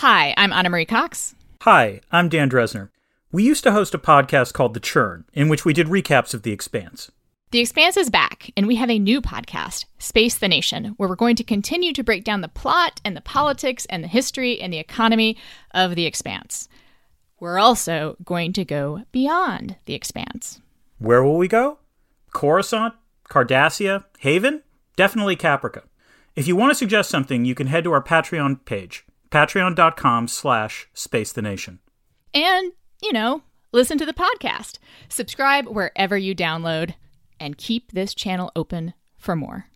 Hi, I'm Ana Marie Cox. Hi, I'm Dan Drezner. We used to host a podcast called The Churn, in which we did recaps of The Expanse. The Expanse is back, and we have a new podcast, Space the Nation, where we're going to continue to break down the plot and the politics and the history and the economy of The Expanse. We're also going to go beyond The Expanse. Where will we go? Coruscant? Cardassia? Haven? Definitely Caprica. If you want to suggest something, you can head to our Patreon page, patreon.com slash space the nation. And, you know, listen to the podcast. Subscribe wherever you download and keep this channel open for more.